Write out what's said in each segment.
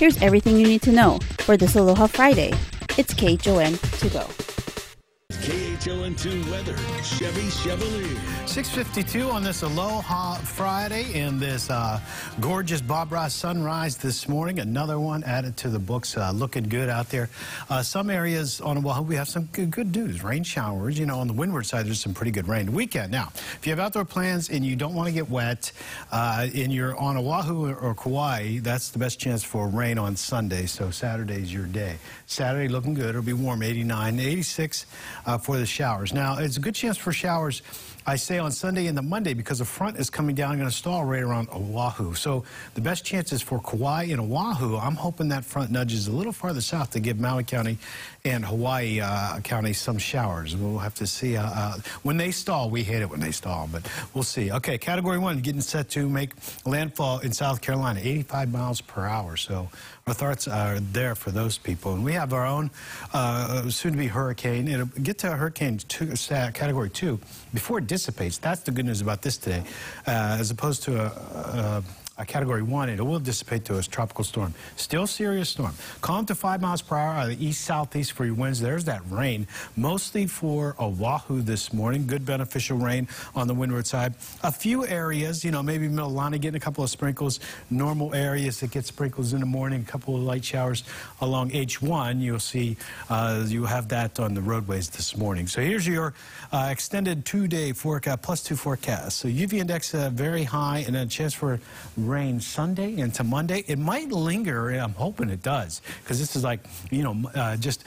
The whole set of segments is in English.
Here's everything you need to know for this Aloha Friday. It's KHON to go. KHON2 weather, Chevy Chevalier. 652 on this Aloha Friday in this uh, gorgeous Bob Ross sunrise this morning. Another one added to the books. Uh, looking good out there. Uh, some areas on Oahu, we have some good, good news. Rain showers. You know, on the windward side, there's some pretty good rain. Weekend. Now, if you have outdoor plans and you don't want to get wet uh, and you're on Oahu or Kauai, that's the best chance for rain on Sunday. So Saturday's your day. Saturday looking good. It'll be warm, 89, 86 uh, for the showers. Now, it's a good chance for showers, I say, on Sunday and the Monday because the front is coming down and going to stall right around Oahu. So the best chances for Kauai and Oahu, I'm hoping that front nudges a little farther south to give Maui County and Hawaii uh, County some showers. We'll have to see. Uh, uh, when they stall, we hate it when they stall, but we'll see. Okay, Category 1 getting set to make landfall in South Carolina, 85 miles per hour. So our thoughts are there for those people. And we have our own uh, soon-to-be hurricane. It'll get to hurricane two, category two before it That's the good news about this today, uh, as opposed to a, a a category one, and it will dissipate to a tropical storm. Still serious storm. Calm to five miles per hour out of the east southeast for your winds. There's that rain, mostly for Oahu this morning. Good beneficial rain on the windward side. A few areas, you know, maybe Mililani getting a couple of sprinkles. Normal areas that get sprinkles in the morning, a couple of light showers along H1. You'll see uh, you have that on the roadways this morning. So here's your uh, extended two-day forecast, plus two forecast. So UV index uh, very high, and then a chance for rain Sunday into Monday. It might linger, I'm hoping it does, because this is like, you know, uh, just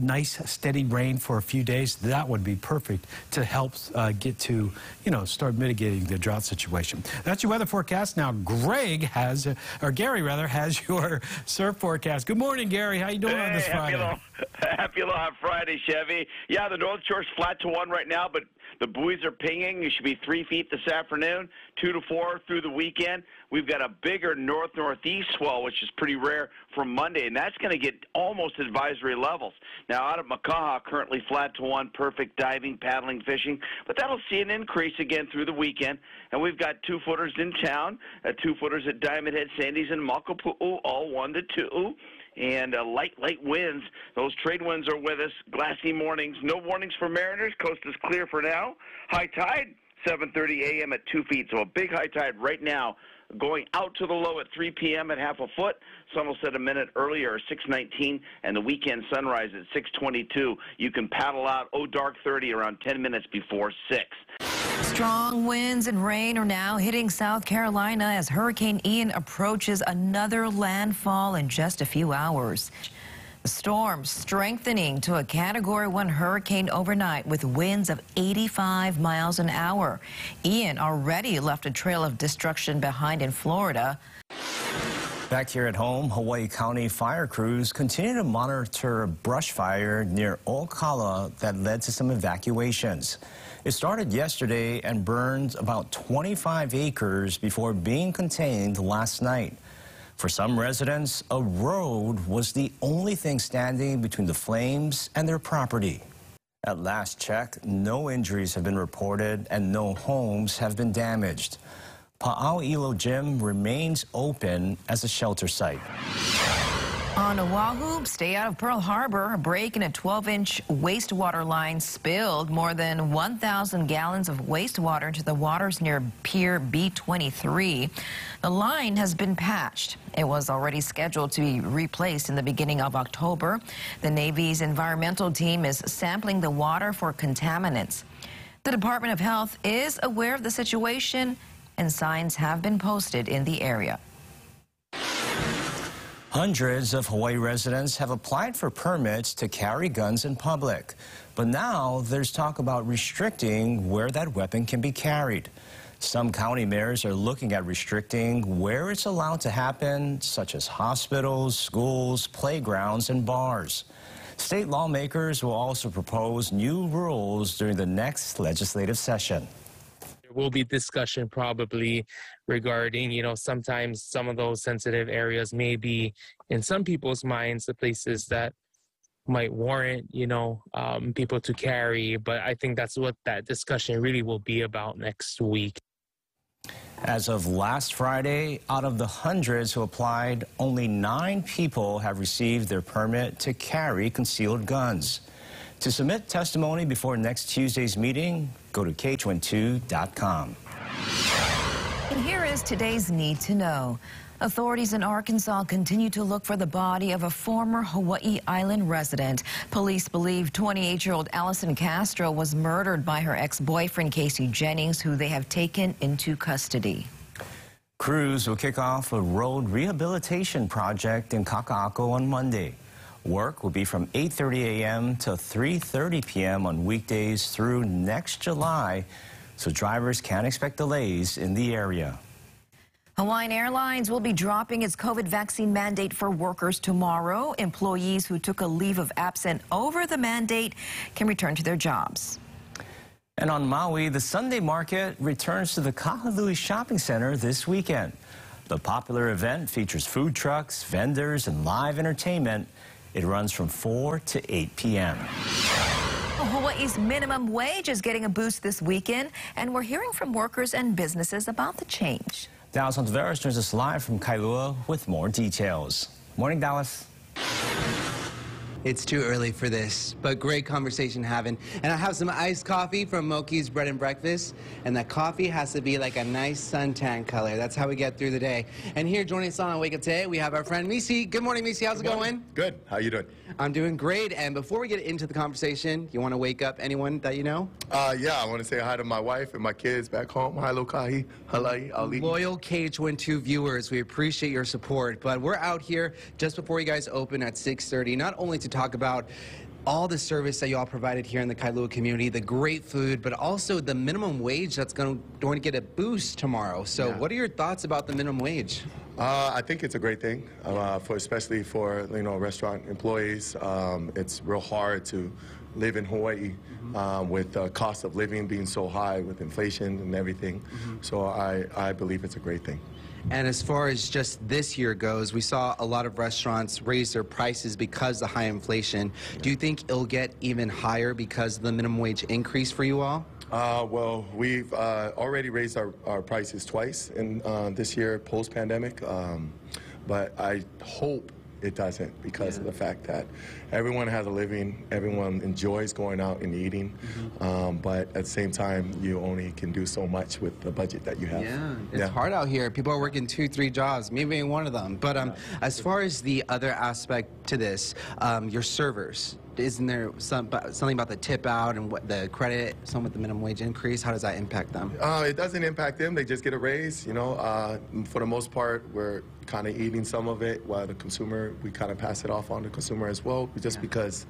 nice, steady rain for a few days. That would be perfect to help uh, get to, you know, start mitigating the drought situation. That's your weather forecast. Now, Greg has, uh, or Gary rather, has your surf forecast. Good morning, Gary. How you doing hey, on this Friday? Happy Aloha, Friday, Chevy. Yeah, the North Shore's flat to one right now, but the buoys are pinging. You should be three feet this afternoon, two to four through the weekend. We've got a bigger north northeast swell, which is pretty rare for Monday, and that's going to get almost advisory levels. Now, out of Makaha, currently flat to one, perfect diving, paddling, fishing, but that'll see an increase again through the weekend. And we've got two footers in town, uh, two footers at Diamond Head, Sandy's, and Makapu'u, all one to two and uh, light, light winds. Those trade winds are with us. Glassy mornings. No warnings for mariners. Coast is clear for now. High tide, 7:30 a.m. at two feet. So a big high tide right now going out to the low at 3 p.m. at half a foot. Sun will set a minute earlier, 6:19, and the weekend sunrise at 6:22. You can paddle out oh dark 30 around 10 minutes before 6. Strong winds and rain are now hitting South Carolina as Hurricane Ian approaches another landfall in just a few hours. The storm strengthening to a Category 1 hurricane overnight with winds of 85 miles an hour. Ian already left a trail of destruction behind in Florida. Back here at home, Hawaii County fire crews continue to monitor a brush fire near Ookala that led to some evacuations. It started yesterday and burned about 25 acres before being contained last night. For some residents, a road was the only thing standing between the flames and their property. At last check, no injuries have been reported and no homes have been damaged. Pa'au'ilo Gym remains open as a shelter site. On Oahu, stay out of Pearl Harbor. A break in a 12-inch wastewater line spilled more than 1,000 gallons of wastewater into the waters near Pier B23. The line has been patched. It was already scheduled to be replaced in the beginning of October. The Navy's environmental team is sampling the water for contaminants. The Department of Health is aware of the situation and signs have been posted in the area. Hundreds of Hawaii residents have applied for permits to carry guns in public. But now there's talk about restricting where that weapon can be carried. Some county mayors are looking at restricting where it's allowed to happen, such as hospitals, schools, playgrounds, and bars. State lawmakers will also propose new rules during the next legislative session will be discussion probably regarding, you know, sometimes some of those sensitive areas may be in some people's minds the places that might warrant, you know, um, people to carry. But I think that's what that discussion really will be about next week. As of last Friday, out of the hundreds who applied, only nine people have received their permit to carry concealed guns. To submit testimony before next Tuesday's meeting, go to KHON2.com. And here is today's Need to Know. Authorities in Arkansas continue to look for the body of a former Hawaii Island resident. Police believe 28-year-old Allison Castro was murdered by her ex-boyfriend Casey Jennings, who they have taken into custody. Crews will kick off a road rehabilitation project in Kaka'ako on Monday. Work will be from 8.30 a.m. to 3.30 p.m. on weekdays through next July, so drivers can expect delays in the area. Hawaiian Airlines will be dropping its COVID vaccine mandate for workers tomorrow. Employees who took a leave of absence over the mandate can return to their jobs. And on Maui, the Sunday market returns to the Kahului Shopping Center this weekend. The popular event features food trucks, vendors, and live entertainment. It runs from 4 to 8 p.m. Oh, Hawaii's minimum wage is getting a boost this weekend, and we're hearing from workers and businesses about the change. Dallas Ontiveros joins us live from Kailua with more details. Morning, Dallas. It's too early for this, but great conversation having. And I have some iced coffee from Moke's Bread and Breakfast, and that coffee has to be like a nice suntan color. That's how we get through the day. And here joining us on Wake Up Today, we have our friend Misi. Good morning, Misi. How's it going? Good. How you doing? I'm doing great. And before we get into the conversation, you want to wake up anyone that you know? Uh, yeah, I want to say hi to my wife and my kids back home. Hi, Lokahi. Halai, Ali. Loyal KHON2 viewers, we appreciate your support. But we're out here just before you guys open at 6:30, not only to talk about all the service that you all provided here in the Kailua community, the great food, but also the minimum wage that's going to, going to get a boost tomorrow. So, Yeah. what are your thoughts about the minimum wage? Uh, I think it's a great thing, uh, for especially for you know restaurant employees. Um, it's real hard to live in Hawaii um, with the cost of living being so high with inflation and everything. So I, I believe it's a great thing. And as far as just this year goes, we saw a lot of restaurants raise their prices because of the high inflation. Do you think it'll get even higher because of the minimum wage increase for you all? Uh, well, we've uh, already raised our, our prices twice in uh, this year post pandemic, um, but I hope it doesn't because of the fact that everyone has a living, everyone enjoys going out and eating, um, but at the same time, you only can do so much with the budget that you have. Yeah, it's hard out here. People are working two, three jobs, me being one of them. But um, as far as the other aspect to this, um, your servers, isn't there some, something about the tip out and what the credit, some with the minimum wage increase? How does that impact them? Uh, it doesn't impact them. They just get a raise. You know, uh, for the most part, we're kind of eating some of it, while the consumer, we kind of pass it off on the consumer as well, just because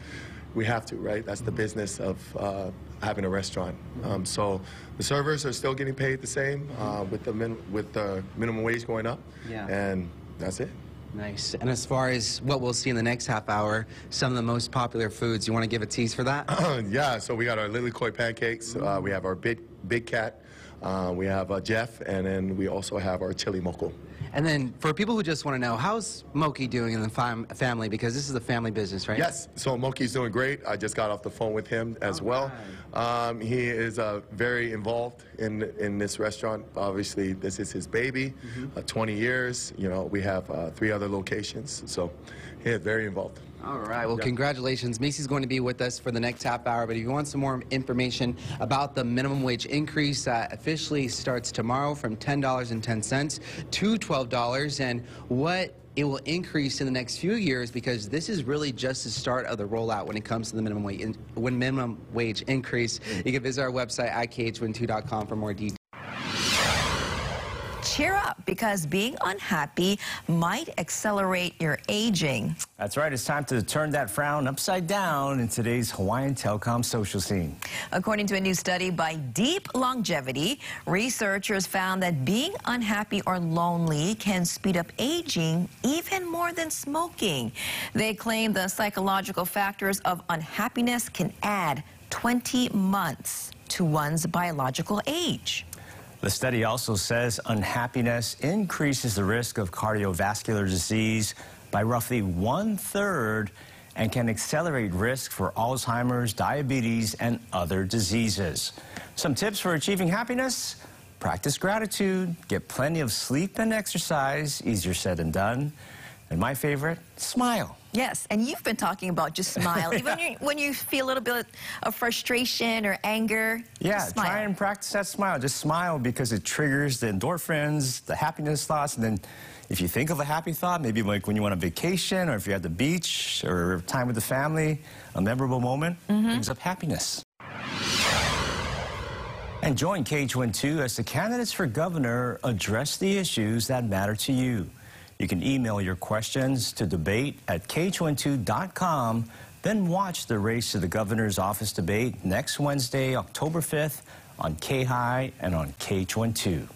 we have to, right? That's the business of uh, having a restaurant. Um, so the servers are still getting paid the same uh, with the min- with the minimum wage going up, Yeah. and that's it. Nice. And as far as what we'll see in the next half hour, some of the most popular foods, you want to give a tease for that? yeah, so we got our lilikoi pancakes. Uh, we have our big big cat. Uh, we have uh, Jeff, and then we also have our chili moco. And then for people who just want to know, how's Moke doing in the fam- family? Because this is a family business, right? Yes, so Moke's doing great. I just got off the phone with him as well. Um, he is uh, very involved in in this restaurant. Obviously, this is his baby. Uh, 20 years. You know, we have uh, three other locations, so he is very involved. All right. Well, congratulations. Macy's going to be with us for the next half hour. But if you want some more information about the minimum wage increase that officially starts tomorrow from $10.10 to $12 and what it will increase in the next few years because this is really just the start of the rollout when it comes to the minimum wage, when minimum wage increase. You can visit our website, ikh12.com for more details. Cheer up because being unhappy might accelerate your aging. That's right. It's time to turn that frown upside down in today's Hawaiian Telcom social scene. According to a new study by Deep Longevity, researchers found that being unhappy or lonely can speed up aging even more than smoking. They claim the psychological factors of unhappiness can add 20 months to one's biological age. The study also says unhappiness increases the risk of cardiovascular disease by roughly one third and can accelerate risk for Alzheimer's, diabetes, and other diseases. Some tips for achieving happiness? practice gratitude, get plenty of sleep and exercise, easier said than done. And my favorite, smile. Yes, and you've been talking about just smile. Even when you, when you feel a little bit of frustration or anger, Yeah, just smile. try and practice that smile. Just smile because it triggers the endorphins, the happiness thoughts, and then if you think of a happy thought, maybe like when you went on vacation or if you're at the beach or time with the family, a memorable moment mm-hmm. brings up happiness. And join KHON2 as the candidates for governor address the issues that matter to you. You can email your questions to debate at khon2.com, then watch the race to the governor's office debate next Wednesday, October 5th on KHII and on KHON2.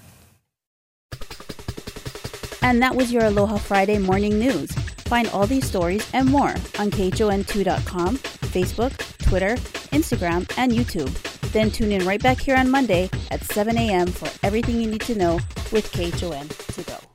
And that was your Aloha Friday morning news. Find all these stories and more on KHON2.com, Facebook, Twitter, Instagram, and YouTube. Then tune in right back here on Monday at 7 a.m. for everything you need to know with KHON to go.